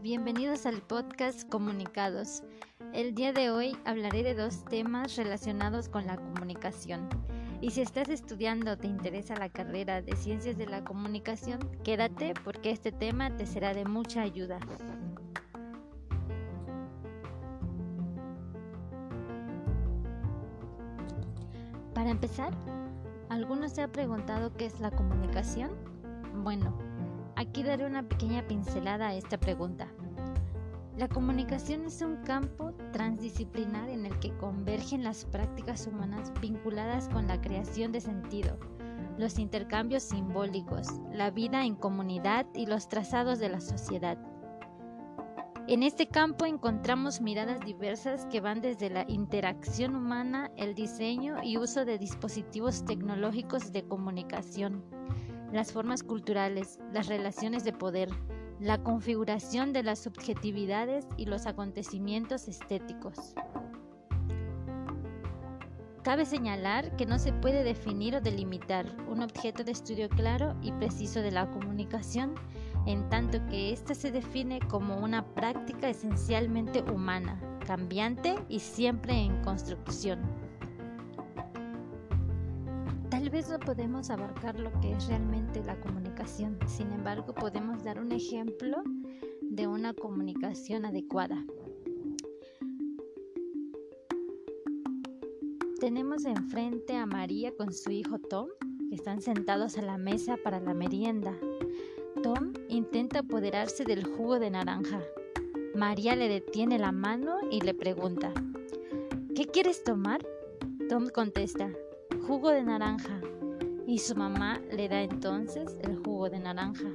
Bienvenidos al podcast Comunicados. El día de hoy hablaré de dos temas relacionados con la comunicación. Y si estás estudiando o te interesa la carrera de Ciencias de la Comunicación, quédate porque este tema te será de mucha ayuda. Para empezar, ¿alguno se ha preguntado qué es la comunicación? Bueno, Aquí daré una pequeña pincelada a esta pregunta. La comunicación es un campo transdisciplinar en el que convergen las prácticas humanas vinculadas con la creación de sentido, los intercambios simbólicos, la vida en comunidad y los trazados de la sociedad. En este campo encontramos miradas diversas que van desde la interacción humana, el diseño y uso de dispositivos tecnológicos de comunicación, las formas culturales, las relaciones de poder, la configuración de las subjetividades y los acontecimientos estéticos. Cabe señalar que no se puede definir o delimitar un objeto de estudio claro y preciso de la comunicación, en tanto que ésta se define como una práctica esencialmente humana, cambiante y siempre en construcción. Vez no podemos abarcar lo que es realmente la comunicación, sin embargo podemos dar un ejemplo de una comunicación adecuada. Tenemos enfrente a María con su hijo Tom, que están sentados a la mesa para la merienda. Tom intenta apoderarse del jugo de naranja. María le detiene la mano y le pregunta, ¿qué quieres tomar? Tom contesta, jugo de naranja y su mamá le da entonces el jugo de naranja.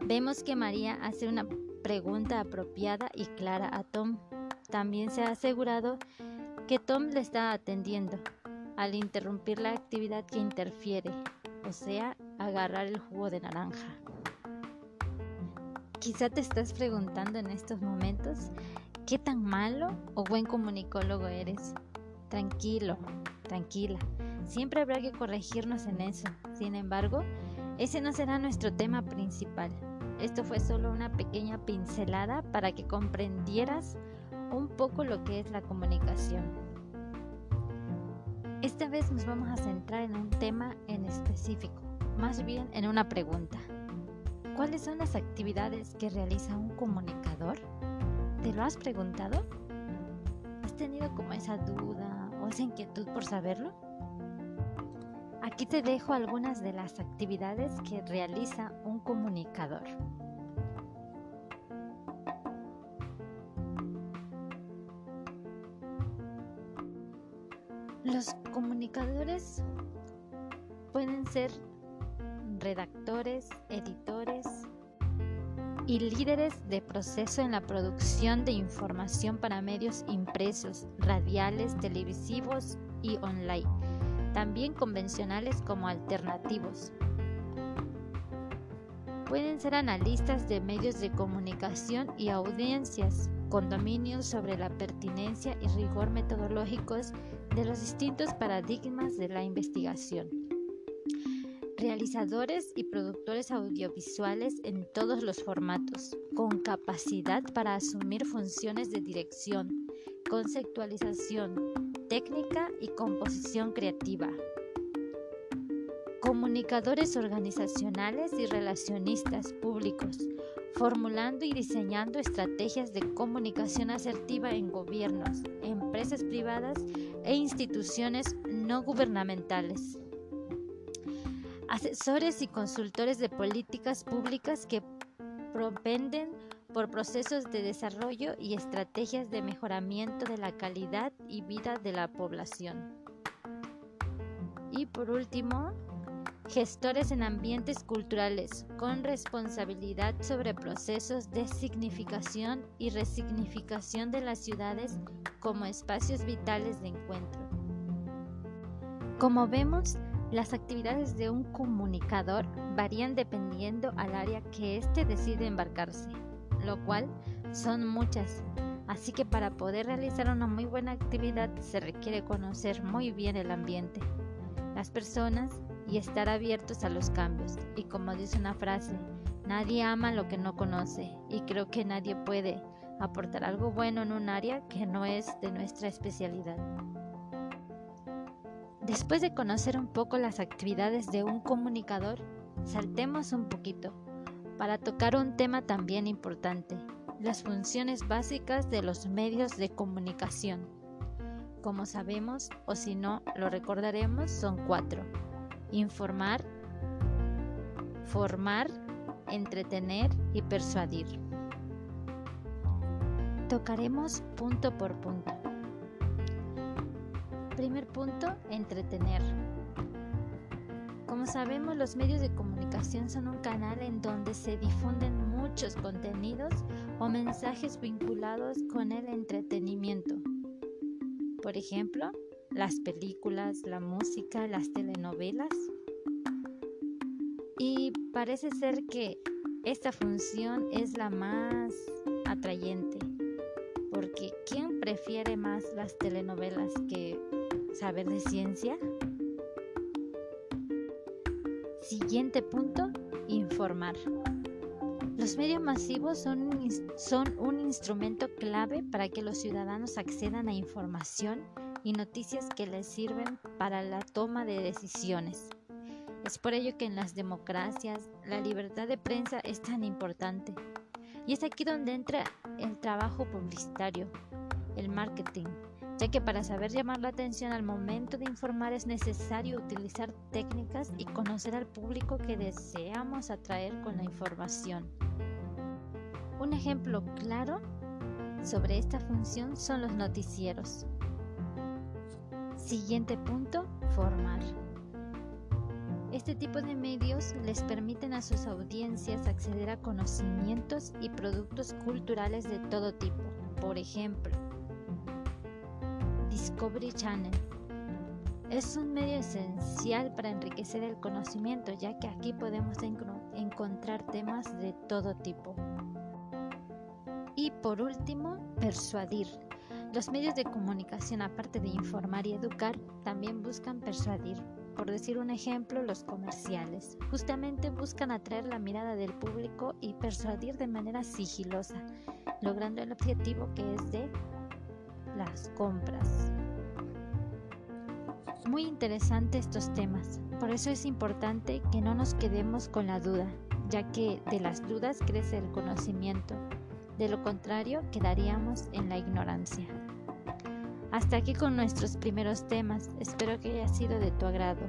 Vemos que María hace una pregunta apropiada y clara a Tom. También se ha asegurado que Tom le está atendiendo al interrumpir la actividad que interfiere, o sea, agarrar el jugo de naranja. Quizá te estás preguntando en estos momentos qué tan malo o buen comunicólogo eres. Tranquilo, tranquila. Siempre habrá que corregirnos en eso. Sin embargo, ese no será nuestro tema principal. Esto fue solo una pequeña pincelada para que comprendieras un poco lo que es la comunicación. Esta vez nos vamos a centrar en un tema en específico, más bien en una pregunta. ¿Cuáles son las actividades que realiza un comunicador? ¿Te lo has preguntado? ¿Has tenido como esa duda esa inquietud por saberlo? Aquí te dejo algunas de las actividades que realiza un comunicador. Los comunicadores pueden ser redactores, editores y líderes de proceso en la producción de información para medios impresos, radiales, televisivos y online, también convencionales como alternativos. Pueden ser analistas de medios de comunicación y audiencias, con dominio sobre la pertinencia y rigor metodológicos de los distintos paradigmas de la investigación realizadores y productores audiovisuales en todos los formatos, con capacidad para asumir funciones de dirección, conceptualización, técnica y composición creativa. Comunicadores organizacionales y relacionistas públicos, formulando y diseñando estrategias de comunicación asertiva en gobiernos, empresas privadas e instituciones no gubernamentales asesores y consultores de políticas públicas que propenden por procesos de desarrollo y estrategias de mejoramiento de la calidad y vida de la población. Y por último, gestores en ambientes culturales con responsabilidad sobre procesos de significación y resignificación de las ciudades como espacios vitales de encuentro. Como vemos, las actividades de un comunicador varían dependiendo al área que éste decide embarcarse, lo cual son muchas. Así que para poder realizar una muy buena actividad se requiere conocer muy bien el ambiente, las personas y estar abiertos a los cambios. Y como dice una frase, Nadie ama lo que no conoce y creo que nadie puede aportar algo bueno en un área que no es de nuestra especialidad. Después de conocer un poco las actividades de un comunicador, saltemos un poquito para tocar un tema también importante, las funciones básicas de los medios de comunicación. Como sabemos, o si no lo recordaremos, son cuatro. Informar, formar, entretener y persuadir. Tocaremos punto por punto. Primer punto, entretener. Como sabemos, los medios de comunicación son un canal en donde se difunden muchos contenidos o mensajes vinculados con el entretenimiento. Por ejemplo, las películas, la música, las telenovelas. Y parece ser que esta función es la más atrayente, porque ¿quién prefiere más las telenovelas que saber de ciencia? Siguiente punto, informar. Los medios masivos son un, instrumento clave para que los ciudadanos accedan a información y noticias que les sirven para la toma de decisiones. Es por ello que en las democracias la libertad de prensa es tan importante. Y es aquí donde entra el trabajo publicitario, el marketing, ya que para saber llamar la atención al momento de informar es necesario utilizar técnicas y conocer al público que deseamos atraer con la información. Un ejemplo claro sobre esta función son los noticieros. Siguiente punto, formar. Este tipo de medios les permiten a sus audiencias acceder a conocimientos y productos culturales de todo tipo. Por ejemplo, Discovery Channel es un medio esencial para enriquecer el conocimiento, ya que aquí podemos encontrar temas de todo tipo. Y por último, persuadir. Los medios de comunicación, aparte de informar y educar, también buscan persuadir. Por decir un ejemplo, los comerciales. Justamente buscan atraer la mirada del público y persuadir de manera sigilosa, logrando el objetivo que es de las compras. Muy interesante estos temas, por eso es importante que no nos quedemos con la duda, ya que de las dudas crece el conocimiento, de lo contrario quedaríamos en la ignorancia. Hasta aquí con nuestros primeros temas, espero que haya sido de tu agrado.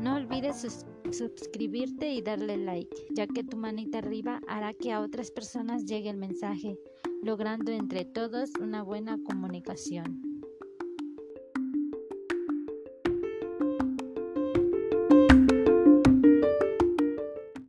No olvides suscribirte y darle like, ya que tu manita arriba hará que a otras personas llegue el mensaje, logrando entre todos una buena comunicación.